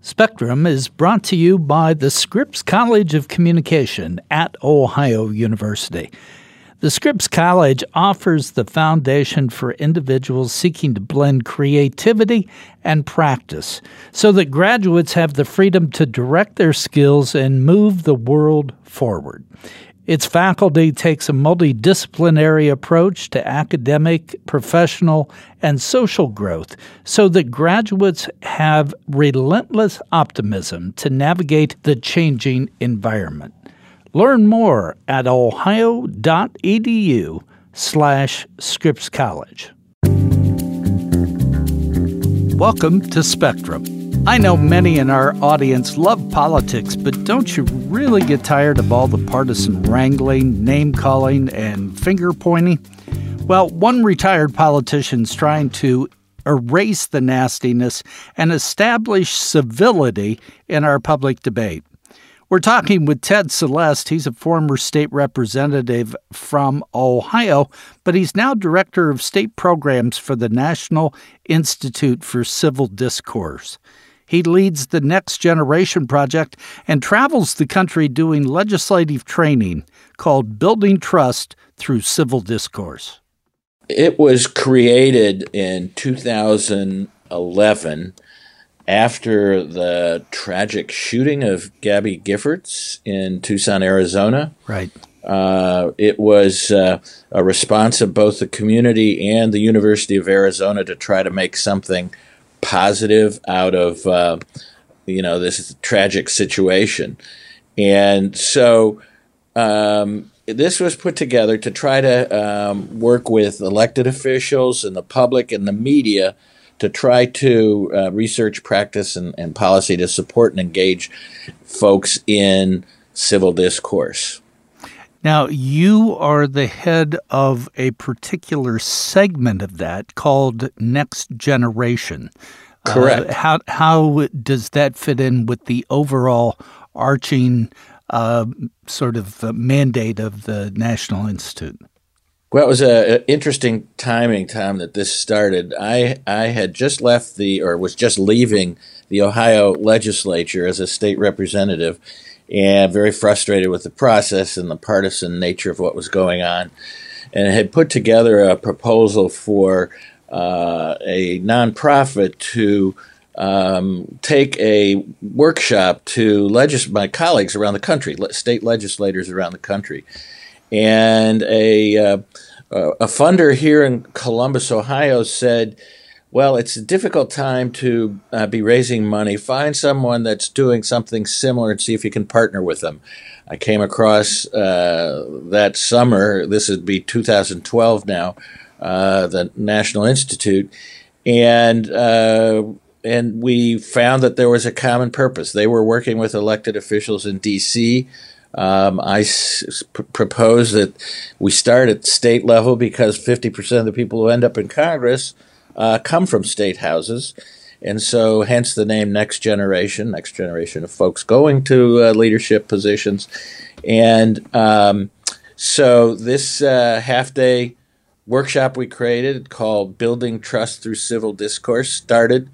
Spectrum is brought to you by the Scripps College of Communication at Ohio University. The Scripps College offers the foundation for individuals seeking to blend creativity and practice so that graduates have the freedom to direct their skills and move the world forward. Its faculty takes a multidisciplinary approach to academic, professional, and social growth so that graduates have relentless optimism to navigate the changing environment. Learn more at ohio.edu slash Scripps College. Welcome to Spectrum. I know many in our audience love politics, but don't you really get tired of all the partisan wrangling, name calling, and finger pointing? Well, one retired politician's trying to erase the nastiness and establish civility in our public debate. We're talking with Ted Celeste. He's a former state representative from Ohio, but he's now director of state programs for the National Institute for Civil Discourse. He leads the Next Generation Project and travels the country doing legislative training called Building Trust Through Civil Discourse. It was created in 2011 after the tragic shooting of Gabby Giffords in Tucson, Arizona. Right. Uh, it was uh, a response of both the community and the University of Arizona to try to make something positive out of uh, you know this tragic situation, and so um, this was put together to try to um, work with elected officials and the public and the media to try to uh, research, practice, and, and policy to support and engage folks in civil discourse. Now, you are the head of a particular segment of that called Next Generation. Correct. Uh, how how does that fit in with the overall arching uh, sort of uh, mandate of the National Institute? Well, it was an interesting timing, Tom, that this started. I I had just left the, or was just leaving the Ohio legislature as a state representative, and very frustrated with the process and the partisan nature of what was going on, and had put together a proposal for uh, a nonprofit to um, take a workshop to legis- my colleagues around the country, state legislators around the country and a uh, a funder here in Columbus, Ohio, said, "Well, it's a difficult time to uh, be raising money. Find someone that's doing something similar and see if you can partner with them." I came across uh, that summer. This would be 2012 now. Uh, the National Institute, and uh, and we found that there was a common purpose. They were working with elected officials in D.C. Um, I s- propose that we start at state level because 50% of the people who end up in Congress uh, come from state houses. And so, hence the name Next Generation, next generation of folks going to uh, leadership positions. And um, so, this uh, half day workshop we created called Building Trust Through Civil Discourse started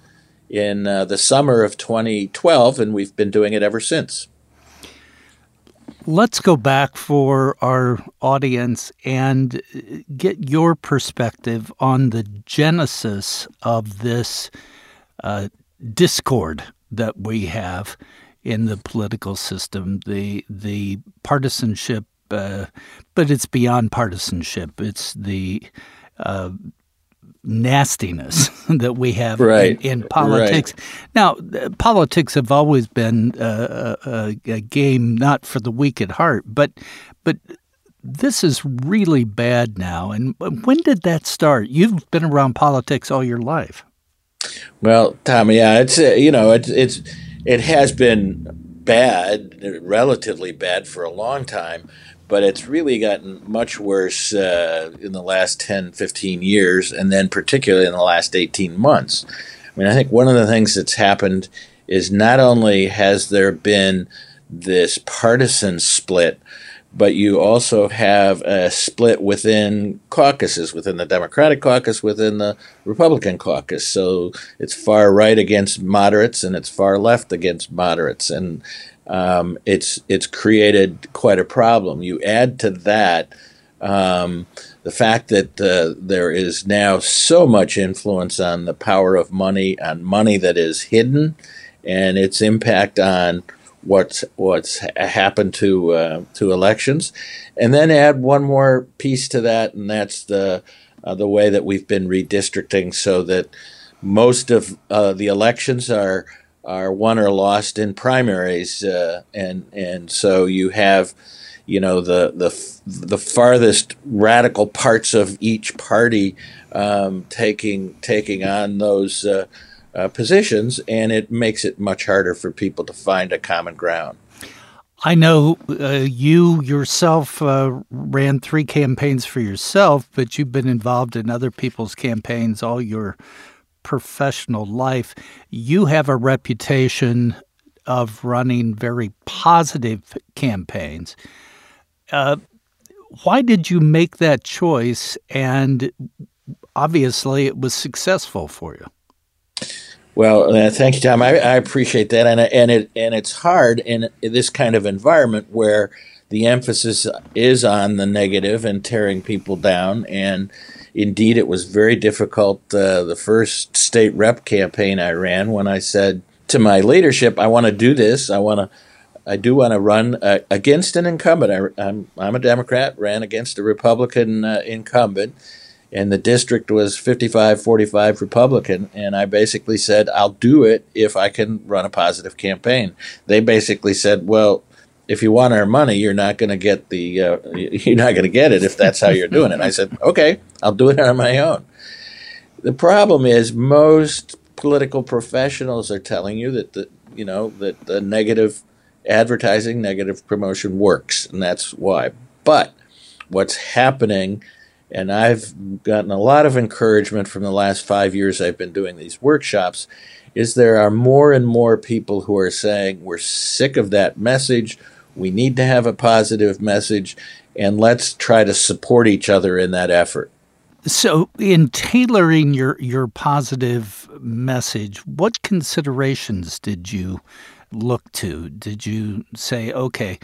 in uh, the summer of 2012, and we've been doing it ever since. Let's go back for our audience and get your perspective on the genesis of this uh, discord that we have in the political system, the the partisanship, uh, but it's beyond partisanship. It's the uh, nastiness that we have right. in, in, politics. Right. Now, politics have always been a, a, a, game not for the weak at heart, but but this is really bad now. And when did that start? You've been around politics all your life. Well, Tommy, yeah, it's uh, you know it's it's it has been bad, relatively bad for a long time but it's really gotten much worse uh, in the last 10, 15 years, and then particularly in the last 18 months. I mean, I think one of the things that's happened is not only has there been this partisan split, but you also have a split within caucuses, within the Democratic caucus, within the Republican caucus. So it's far right against moderates, and it's far left against moderates, and um, it's it's created quite a problem. You add to that um, the fact that uh, there is now so much influence on the power of money, on money that is hidden, and its impact on what's what's happened to uh, to elections, and then add one more piece to that, and that's the uh, the way that we've been redistricting, so that most of uh, the elections are are won or lost in primaries, uh, and and so you have you know the the the farthest radical parts of each party um, taking taking on those uh, uh, positions, and it makes it much harder for people to find a common ground. I know uh, you yourself uh, ran three campaigns for yourself, but you've been involved in other people's campaigns all your professional life. You have a reputation of running very positive campaigns. Uh, why did you make that choice? And obviously, it was successful for you. Well, uh, thank you, Tom. I, I, appreciate that, and and it and it's hard in this kind of environment where the emphasis is on the negative and tearing people down. And indeed, it was very difficult. Uh, the first state rep campaign I ran, when I said to my leadership, "I want to do this. I want to." I do want to run uh, against an incumbent. I, am I'm, I'm a Democrat, ran against a Republican uh, incumbent, and the district was 55 45 Republican. And I basically said, I'll do it if I can run a positive campaign. They basically said, well, if you want our money, you're not going to get the uh, you're not going to get it if that's how you're doing it. I said, okay, I'll do it on my own. The problem is most political professionals are telling you that the you know that the negative advertising, negative promotion works, and that's why. But what's happening and I've gotten a lot of encouragement from the last five years I've been doing these workshops. Is there are more and more people who are saying we're sick of that message. We need to have a positive message, and let's try to support each other in that effort. So, in tailoring your your positive message, what considerations did you look to? Did you say, okay,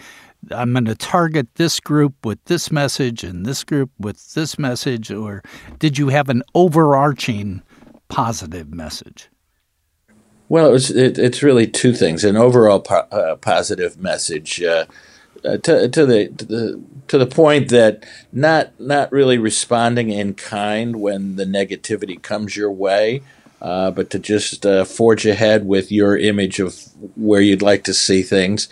I'm going to target this group with this message and this group with this message? Or did you have an overarching positive message? Well, it was, it, it's really two things an overall po- uh, positive message. Uh, uh, to, to the, to the to the point that not not really responding in kind when the negativity comes your way, uh, but to just uh, forge ahead with your image of where you'd like to see things,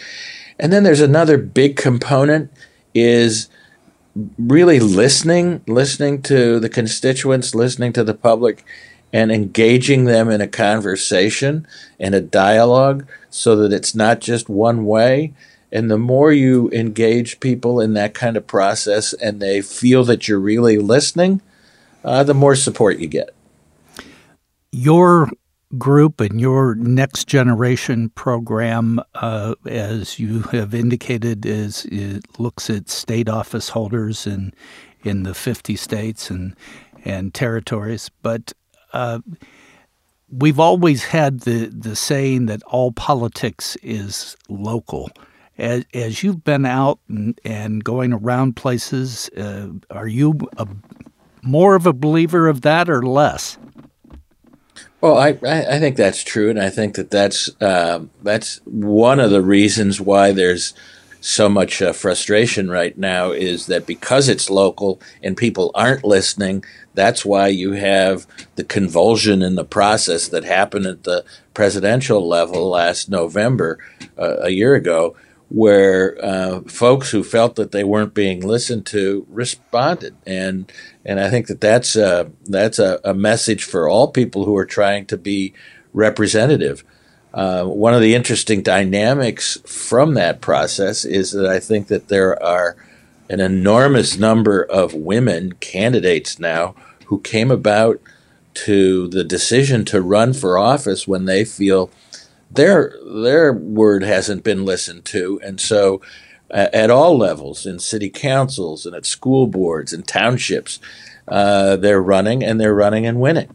and then there's another big component is really listening, listening to the constituents, listening to the public, and engaging them in a conversation and a dialogue so that it's not just one way. And the more you engage people in that kind of process and they feel that you're really listening, uh, the more support you get. Your group and your next generation program, uh, as you have indicated, is it looks at state office holders in in the 50 states and and territories, but uh, we've always had the the saying that all politics is local. As, as you've been out and, and going around places, uh, are you a, more of a believer of that or less? Well, I, I think that's true, and I think that that's uh, that's one of the reasons why there's so much uh, frustration right now is that because it's local and people aren't listening, that's why you have the convulsion in the process that happened at the presidential level last November, uh, a year ago, where uh, folks who felt that they weren't being listened to responded, and and I think that that's a, that's a, a message for all people who are trying to be representative. Uh, one of the interesting dynamics from that process is that I think that there are an enormous number of women candidates now who came about to the decision to run for office when they feel their their word hasn't been listened to, and so at all levels in city councils and at school boards and townships. Uh, they're running and they're running and winning.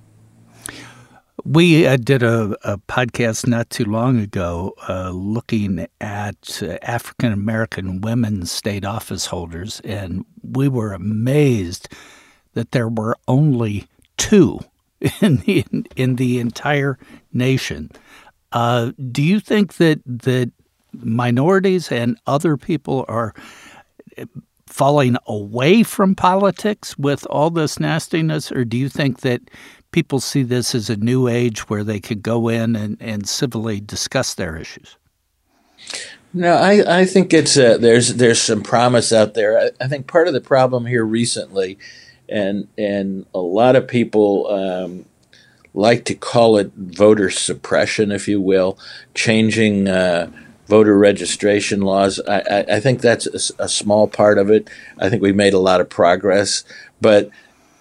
We uh, did a, a, podcast not too long ago uh, looking at uh, African American women state office holders, and we were amazed that there were only two in the in the entire nation. Uh, do you think that that minorities and other people are falling away from politics with all this nastiness, or do you think that people see this as a new age where they could go in and, and civilly discuss their issues? No, I, I think it's a, there's there's some promise out there. I, I, think part of the problem here recently, and and a lot of people um, like to call it voter suppression, if you will, changing uh, voter registration laws. I, I, I think that's a, a, small part of it. I think we've made a lot of progress, but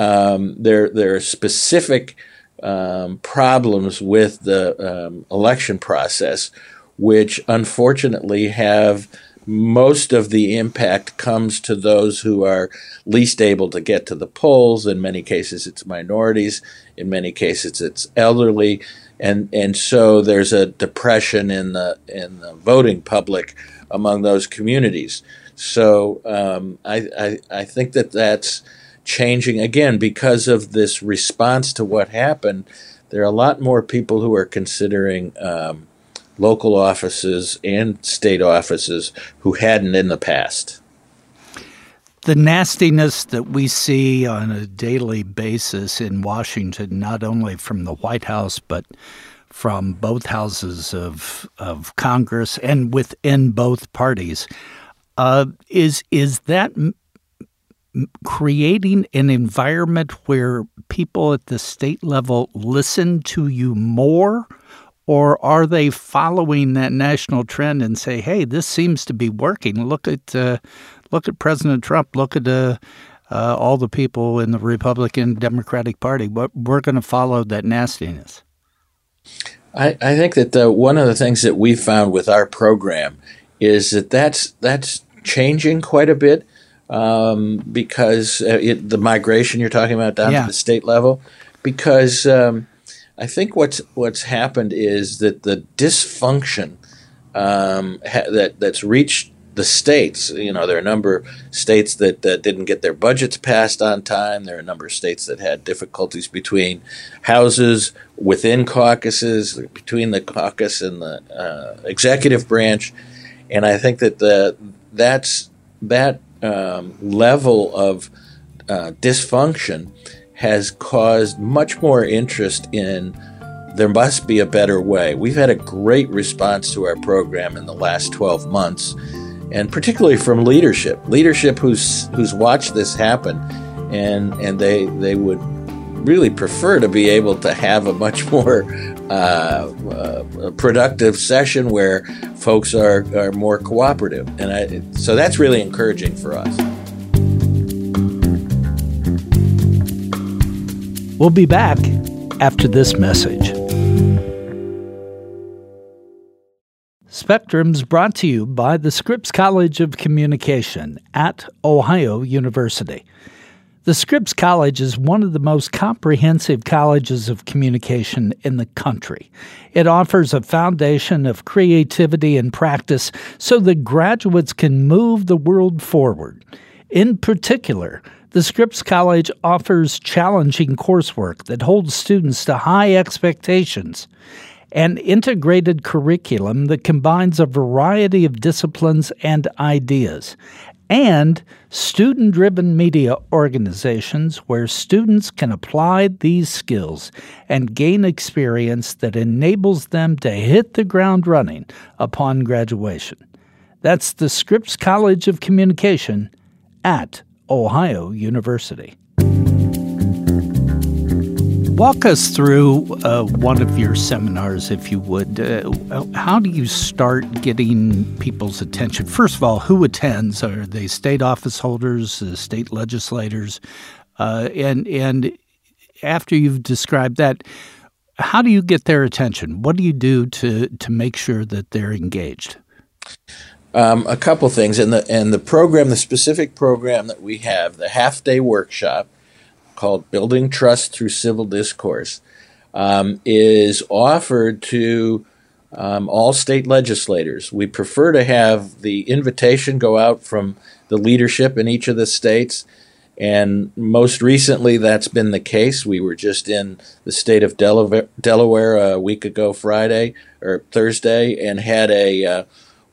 um, there there are specific um, problems with the um, election process, which unfortunately have most of the impact comes to those who are least able to get to the polls. In many cases, it's minorities. In many cases, it's elderly, and and so there's a depression in the in the voting public among those communities. So um, I, I I think that that's changing again because of this response to what happened. There are a lot more people who are considering. Um, local offices and state offices who hadn't in the past. The nastiness that we see on a daily basis in Washington, not only from the White House, but from both houses of, of Congress and within both parties, uh, is, is that creating an environment where people at the state level listen to you more or are they following that national trend and say, "Hey, this seems to be working. Look at uh, look at President Trump. Look at uh, uh, all the people in the Republican Democratic Party. But we're going to follow that nastiness." I, I think that the, one of the things that we found with our program is that that's that's changing quite a bit um, because uh, it, the migration you're talking about down yeah. to the state level, because um, I think what's what's happened is that the dysfunction um, ha- that that's reached the states. You know, there are a number of states that, that didn't get their budgets passed on time. There are a number of states that had difficulties between houses, within caucuses, between the caucus and the uh, executive branch. And I think that the that's that um, level of uh, dysfunction has caused much more interest in there must be a better way. We've had a great response to our program in the last 12 months, and particularly from leadership. Leadership who's who's watched this happen, and and they they would really prefer to be able to have a much more uh, uh, productive session where folks are, are more cooperative, and I, so that's really encouraging for us. We'll be back after this message. Spectrum's brought to you by the Scripps College of Communication at Ohio University. The Scripps College is one of the most comprehensive colleges of communication in the country. It offers a foundation of creativity and practice so that graduates can move the world forward. In particular, the Scripps College offers challenging coursework that holds students to high expectations, an integrated curriculum that combines a variety of disciplines and ideas, and student driven media organizations where students can apply these skills and gain experience that enables them to hit the ground running upon graduation. That's the Scripps College of Communication at Ohio University. Walk us through uh, one of your seminars, if you would. Uh, how do you start getting people's attention? First of all, who attends? Are they state office holders, uh, state legislators? Uh, and and after you've described that, how do you get their attention? What do you do to to make sure that they're engaged? um, a couple things, and the and the program, the specific program that we have, the half day workshop called "Building Trust Through Civil Discourse," um, is offered to um, all state legislators. We prefer to have the invitation go out from the leadership in each of the states. And most recently, that's been the case. We were just in the state of Delaware, a week ago, Friday or Thursday, and had a uh,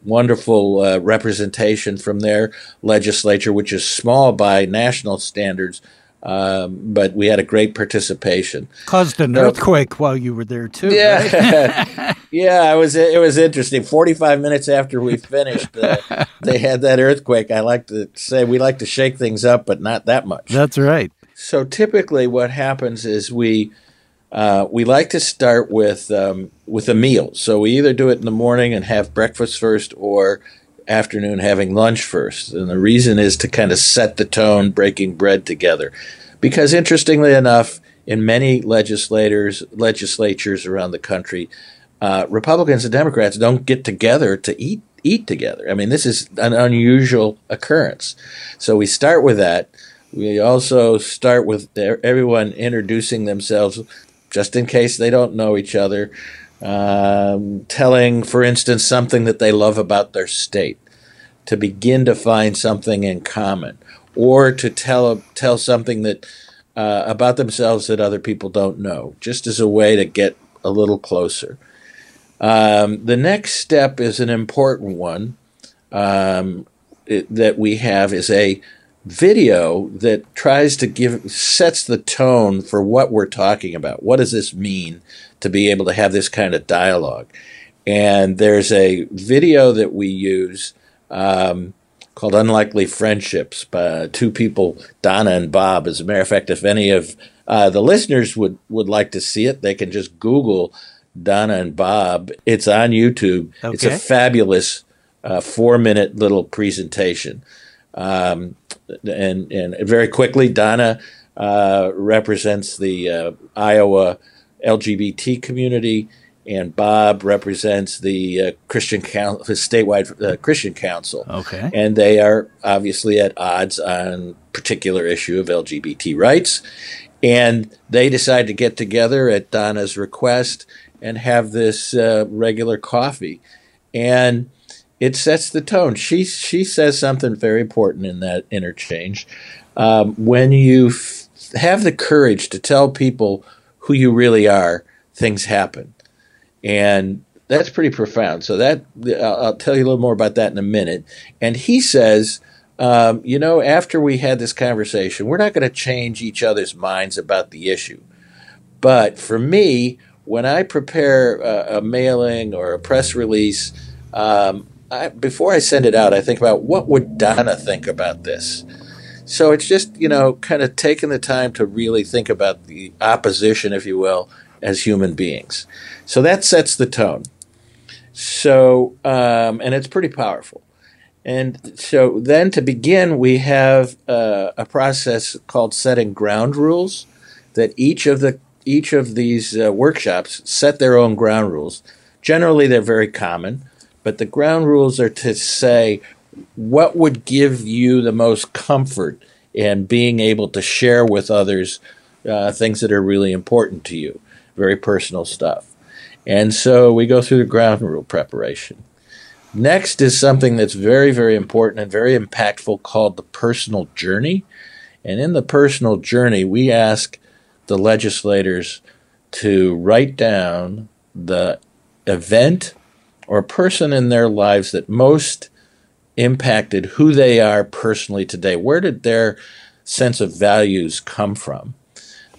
wonderful uh, representation from their legislature, which is small by national standards, um, but we had a great participation. Caused an earthquake while you were there too. Yeah, right? yeah. It was it was interesting. Forty five minutes after we finished, uh, they had that earthquake. I like to say we like to shake things up, but not that much. That's right. So typically, what happens is we uh, we like to start with um, with a meal. So we either do it in the morning and have breakfast first, or afternoon having lunch first. And the reason is to kind of set the tone, breaking bread together. Because interestingly enough, in many legislators legislatures around the country, uh, Republicans and Democrats don't get together to eat eat together. I mean, this is an unusual occurrence. So we start with that. We also start with everyone introducing themselves, just in case they don't know each other um, telling, for instance, something that they love about their state, to begin to find something in common, or to tell tell something that uh, about themselves that other people don't know, just as a way to get a little closer. Um, the next step is an important one. Um, it, that we have is a video that tries to give sets the tone for what we're talking about. What does this mean to be able to have this kind of dialogue? And there's a video that we use um, called Unlikely Friendships by two people, Donna and Bob. As a matter of fact, if any of uh, the listeners would, would like to see it, they can just Google Donna and Bob. It's on YouTube. Okay. It's a fabulous uh, four minute little presentation. Um, and and very quickly, Donna uh, represents the uh, Iowa LGBT community, and Bob represents the uh, Christian Council, the statewide uh, Christian Council. Okay, and they are obviously at odds on particular issue of LGBT rights, and they decide to get together at Donna's request and have this uh, regular coffee, and it sets the tone. She she says something very important in that interchange. Um, when you f- have the courage to tell people who you really are, things happen, and that's pretty profound. So that I'll, I'll tell you a little more about that in a minute. And he says. Um, you know, after we had this conversation, we're not going to change each other's minds about the issue. But for me, when I prepare a, a mailing or a press release, um, I, before I send it out, I think about what would Donna think about this. So it's just you know kind of taking the time to really think about the opposition, if you will, as human beings. So that sets the tone. So um, and it's pretty powerful. And so then to begin, we have uh, a process called setting ground rules that each of the each of these uh, workshops set their own ground rules. Generally, they're very common. But the ground rules are to say what would give you the most comfort in being able to share with others uh, things that are really important to you, very personal stuff. And so we go through the ground rule preparation. Next is something that's very, very important and very impactful called the personal journey. And in the personal journey, we ask the legislators to write down the event or person in their lives that most impacted who they are personally today? Where did their sense of values come from?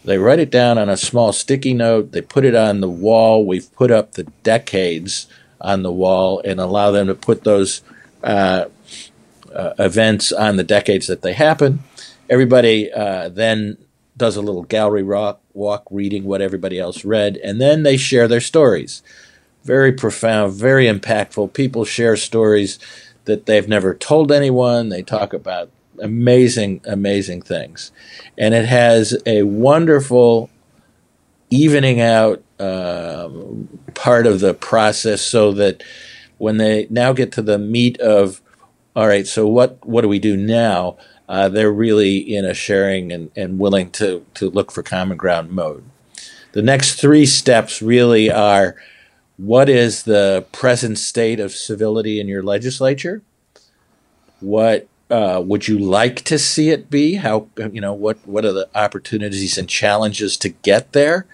They write it down on a small sticky note, they put it on the wall. We've put up the decades on the wall and allow them to put those uh, uh, events on the decades that they happen. Everybody uh, then does a little gallery walk, walk, reading what everybody else read, and then they share their stories very profound, very impactful. People share stories that they've never told anyone. They talk about amazing, amazing things. And it has a wonderful evening out um, part of the process so that when they now get to the meat of, all right, so what what do we do now? Uh, they're really in a sharing and, and willing to to look for common ground mode. The next three steps really are what is the present state of civility in your legislature? What uh, would you like to see it be? How you know what what are the opportunities and challenges to get there?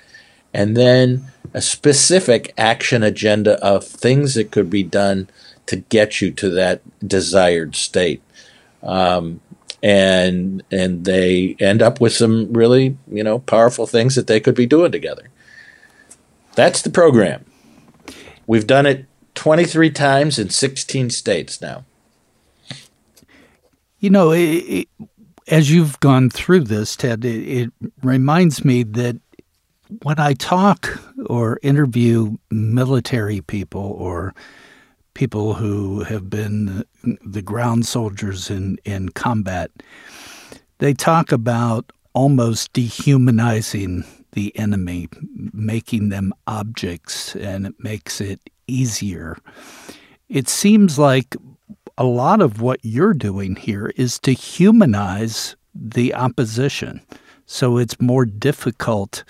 And then a specific action agenda of things that could be done to get you to that desired state. Um, and and they end up with some really you know powerful things that they could be doing together. That's the program. We've done it 23 times in 16 states now. You know, it, it, as you've gone through this, Ted, it, it reminds me that when I talk or interview military people or people who have been the ground soldiers in, in combat, they talk about almost dehumanizing the enemy, making them objects, and it makes it easier. It seems like a lot of what you're doing here is to humanize the opposition. So it's more difficult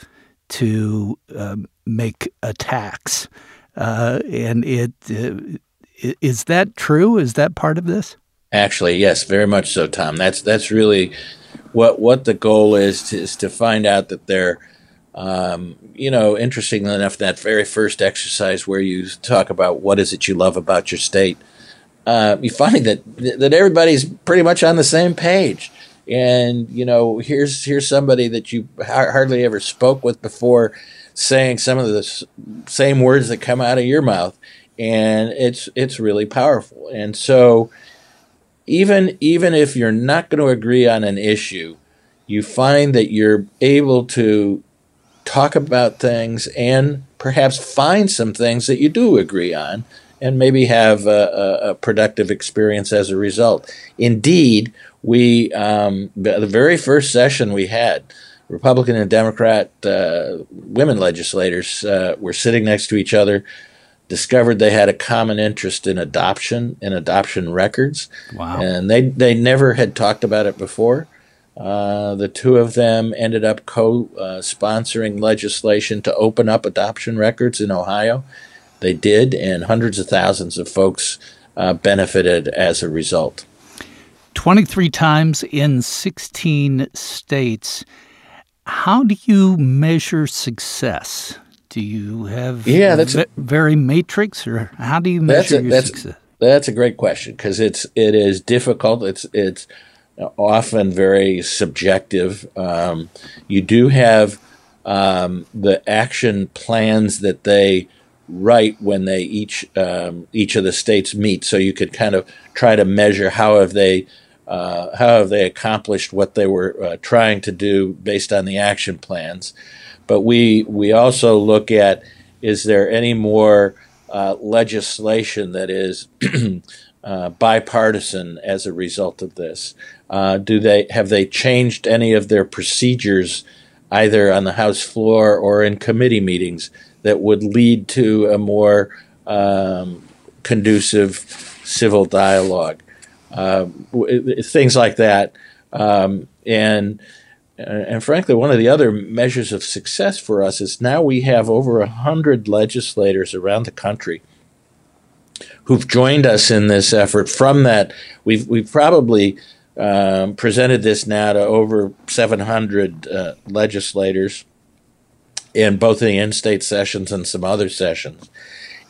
to uh, make attacks. Uh, and it uh, is that true? Is that part of this? Actually, yes, very much so, Tom. That's that's really what what the goal is to, is to find out that they're um, you know, interestingly enough, that very first exercise where you talk about what is it you love about your state, uh, you find that that everybody's pretty much on the same page. And you know, here's here's somebody that you hardly ever spoke with before, saying some of the same words that come out of your mouth, and it's it's really powerful. And so, even even if you're not going to agree on an issue, you find that you're able to talk about things and perhaps find some things that you do agree on and maybe have a, a, a productive experience as a result. Indeed, we um, the very first session we had, Republican and Democrat uh, women legislators uh, were sitting next to each other, discovered they had a common interest in adoption and adoption records, wow. and they they never had talked about it before. Uh, the two of them ended up co sponsoring legislation to open up adoption records in Ohio. They did, and hundreds of thousands of folks uh, benefited as a result. 23 times in 16 states. How do you measure success? Do you have yeah, that's a, very matrix, or how do you measure a, your that's, success? That's a great question because it's it is difficult. It's it's often very subjective. Um, you do have um, the action plans that they write when they each um, each of the states meet, so you could kind of try to measure how have they uh, how have they accomplished what they were uh, trying to do based on the action plans. But we we also look at is there any more uh, legislation that is uh, bipartisan as a result of this? Uh, do they have they changed any of their procedures, either on the House floor or in committee meetings, that would lead to a more um, conducive civil dialogue? Uh, things like that, um, and and frankly, one of the other measures of success for us is now we have over a hundred legislators around the country who've joined us in this effort. From that, we've we've probably um, presented this now to over 700 uh, legislators in both the in-state sessions and some other sessions.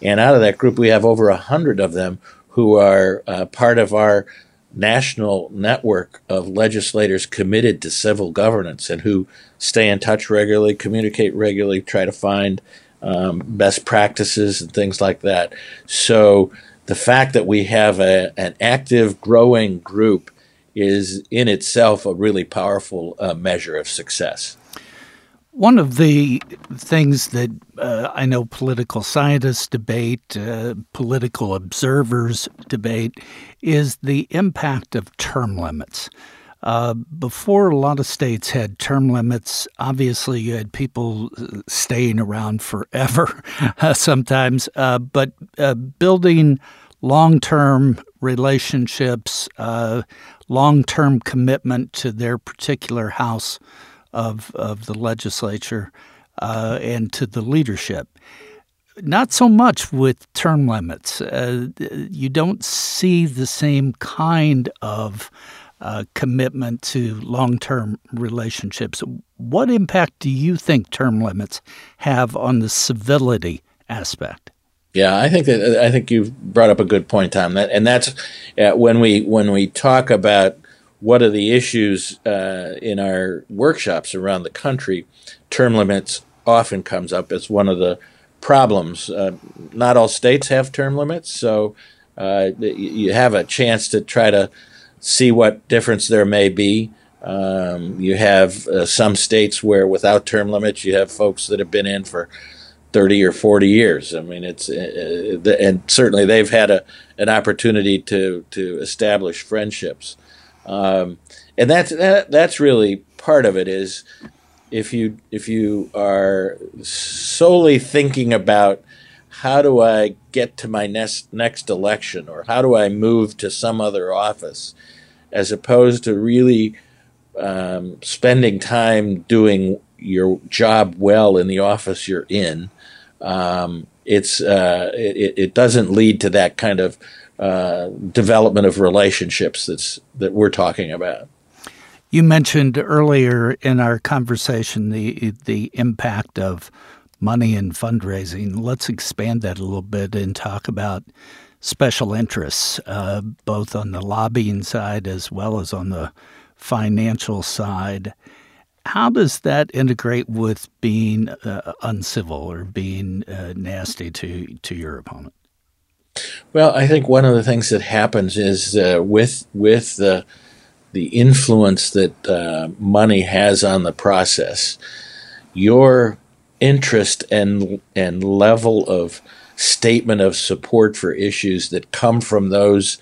And out of that group, we have over a hundred of them who are uh, part of our national network of legislators committed to civil governance and who stay in touch regularly, communicate regularly, try to find um, best practices and things like that. So the fact that we have a, an active, growing group is in itself a really powerful uh, measure of success. One of the things that uh, I know political scientists debate, uh, political observers debate, is the impact of term limits. Uh, before a lot of states had term limits, obviously you had people uh, staying around forever sometimes, uh, but uh, building long term relationships, uh, long term commitment to their particular house of, of the legislature uh, and to the leadership. Not so much with term limits. Uh, you don't see the same kind of uh, commitment to long term relationships. What impact do you think term limits have on the civility aspect? Yeah, I think that I think you've brought up a good point, Tom. That and that's uh, when we when we talk about what are the issues uh, in our workshops around the country. Term limits often comes up as one of the problems. Uh, not all states have term limits, so uh, you have a chance to try to see what difference there may be. Um, you have uh, some states where, without term limits, you have folks that have been in for 30 or 40 years. I mean, it's uh, uh and certainly they've had a an opportunity to to establish friendships, um, and that's that, that's really part of it. Is if you if you are solely thinking about how do I get to my next next election? Or how do I move to some other office, as opposed to really um, spending time doing your job well in the office you're in. Um, it's uh, it, it doesn't lead to that kind of uh, development of relationships that's that we're talking about. You mentioned earlier in our conversation the the impact of money and fundraising. Let's expand that a little bit and talk about special interests, uh, both on the lobbying side as well as on the financial side how does that integrate with being uh, uncivil or being uh, nasty to to your opponent? Well, I think one of the things that happens is uh, with with the the influence that uh, money has on the process, your interest and and level of statement of support for issues that come from those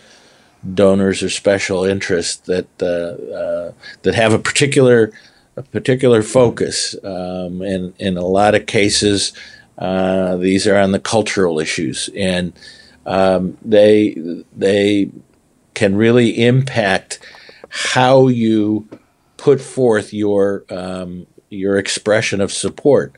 donors or special interests that uh, uh, that have a particular a particular focus. Um, and in a lot of cases, uh, these are on the cultural issues, and um, they they can really impact how you put forth your um, your expression of support.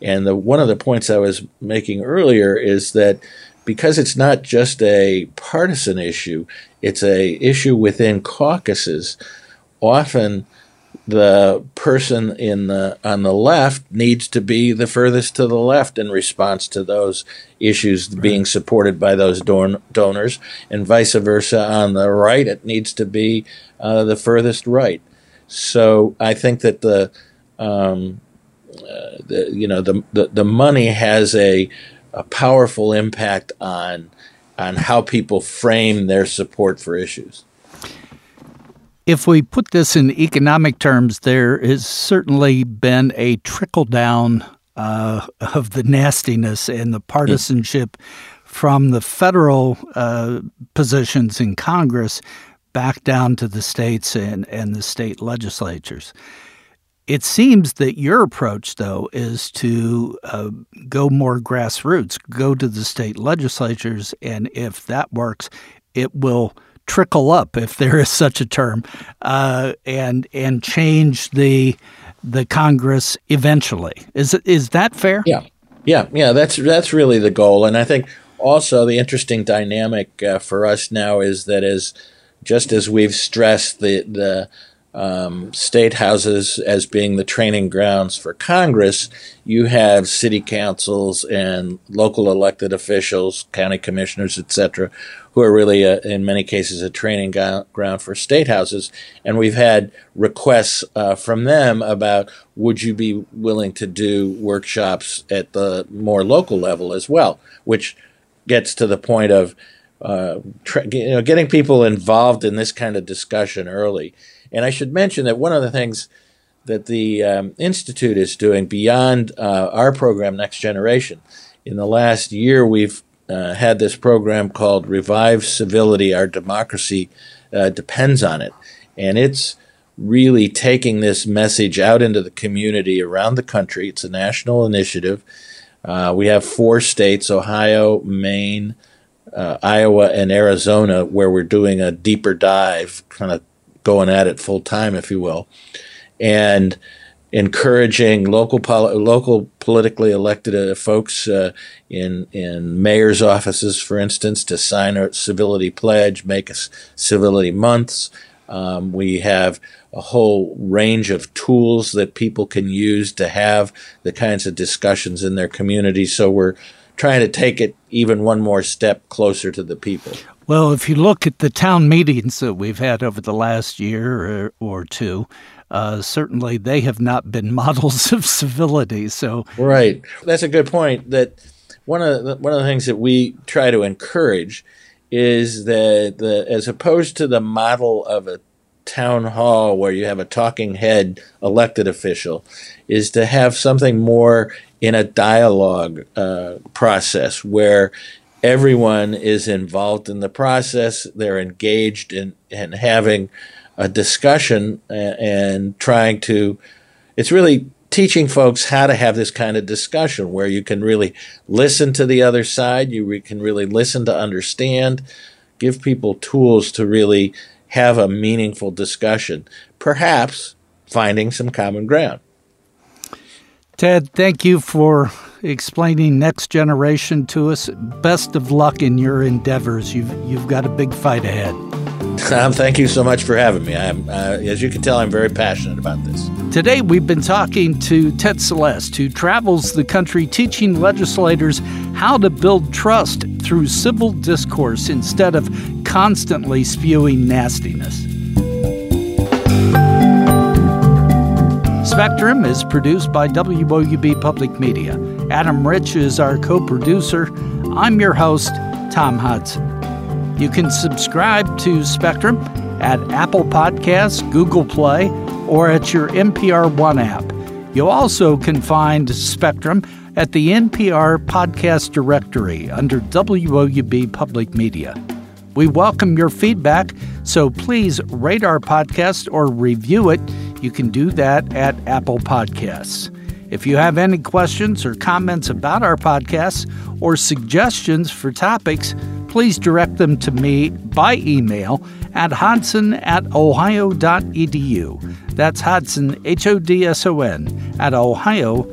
And the, one of the points I was making earlier is that because it's not just a partisan issue, it's a issue within caucuses. Often the person in the on the left needs to be the furthest to the left in response to those issues right. being supported by those don- donors, and vice versa on the right, it needs to be uh, the furthest right. So I think that the, um, uh, the you know the, the the money has a a powerful impact on on how people frame their support for issues. If we put this in economic terms, there has certainly been a trickle down uh, of the nastiness and the partisanship from the federal uh, positions in Congress back down to the states and, and the state legislatures. It seems that your approach, though, is to uh, go more grassroots, go to the state legislatures, and if that works, it will trickle up, if there is such a term, uh, and and change the the Congress eventually. Is is that fair? Yeah, yeah, yeah. That's that's really the goal, and I think also the interesting dynamic uh, for us now is that as just as we've stressed the the um, state houses as being the training grounds for Congress, you have city councils and local elected officials, county commissioners, etc., who are really, a, in many cases, a training go- ground for state houses. And we've had requests uh, from them about would you be willing to do workshops at the more local level as well, which gets to the point of uh, tra- you know, getting people involved in this kind of discussion early. And I should mention that one of the things that the um, Institute is doing beyond uh, our program, Next Generation, in the last year, we've uh, had this program called Revive Civility Our Democracy uh, Depends on It. And it's really taking this message out into the community around the country. It's a national initiative. Uh, we have four states Ohio, Maine, uh, Iowa, and Arizona where we're doing a deeper dive, kind of going at it full time, if you will. And encouraging local poli- local politically elected uh, folks uh, in in mayors' offices, for instance, to sign a civility pledge, make a civility months. Um, we have a whole range of tools that people can use to have the kinds of discussions in their community. So we're trying to take it even one more step closer to the people. Well, if you look at the town meetings that we've had over the last year or, or two, uh, certainly they have not been models of civility. So right, that's a good point. That one of the, one of the things that we try to encourage is that the as opposed to the model of a town hall where you have a talking head elected official, is to have something more in a dialogue uh, process where everyone is involved in the process. They're engaged in, in having a discussion and, and trying to, it's really teaching folks how to have this kind of discussion where you can really listen to the other side, you re- can really listen to understand, give people tools to really have a meaningful discussion, perhaps finding some common ground. Ted, thank you for explaining next generation to us. Best of luck in your endeavors. You've you've got a big fight ahead. Um, thank you so much for having me. I'm, uh, as you can tell, I'm very passionate about this. Today, we've been talking to Ted Celeste, who travels the country teaching legislators how to build trust through civil discourse instead of constantly spewing nastiness. Spectrum is produced by WOUB Public Media. Adam Rich is our co producer. I'm your host, Tom Hodson. You can subscribe to Spectrum at Apple Podcasts, Google Play, or at your NPR One app. You also can find Spectrum at the NPR Podcast Directory under WOUB Public Media. We welcome your feedback, so please rate our podcast or review it. You can do that at Apple Podcasts. If you have any questions or comments about our podcasts or suggestions for topics, please direct them to me by email at hodson at ohio.edu. That's Hodson, H O D S O N, at ohio.edu.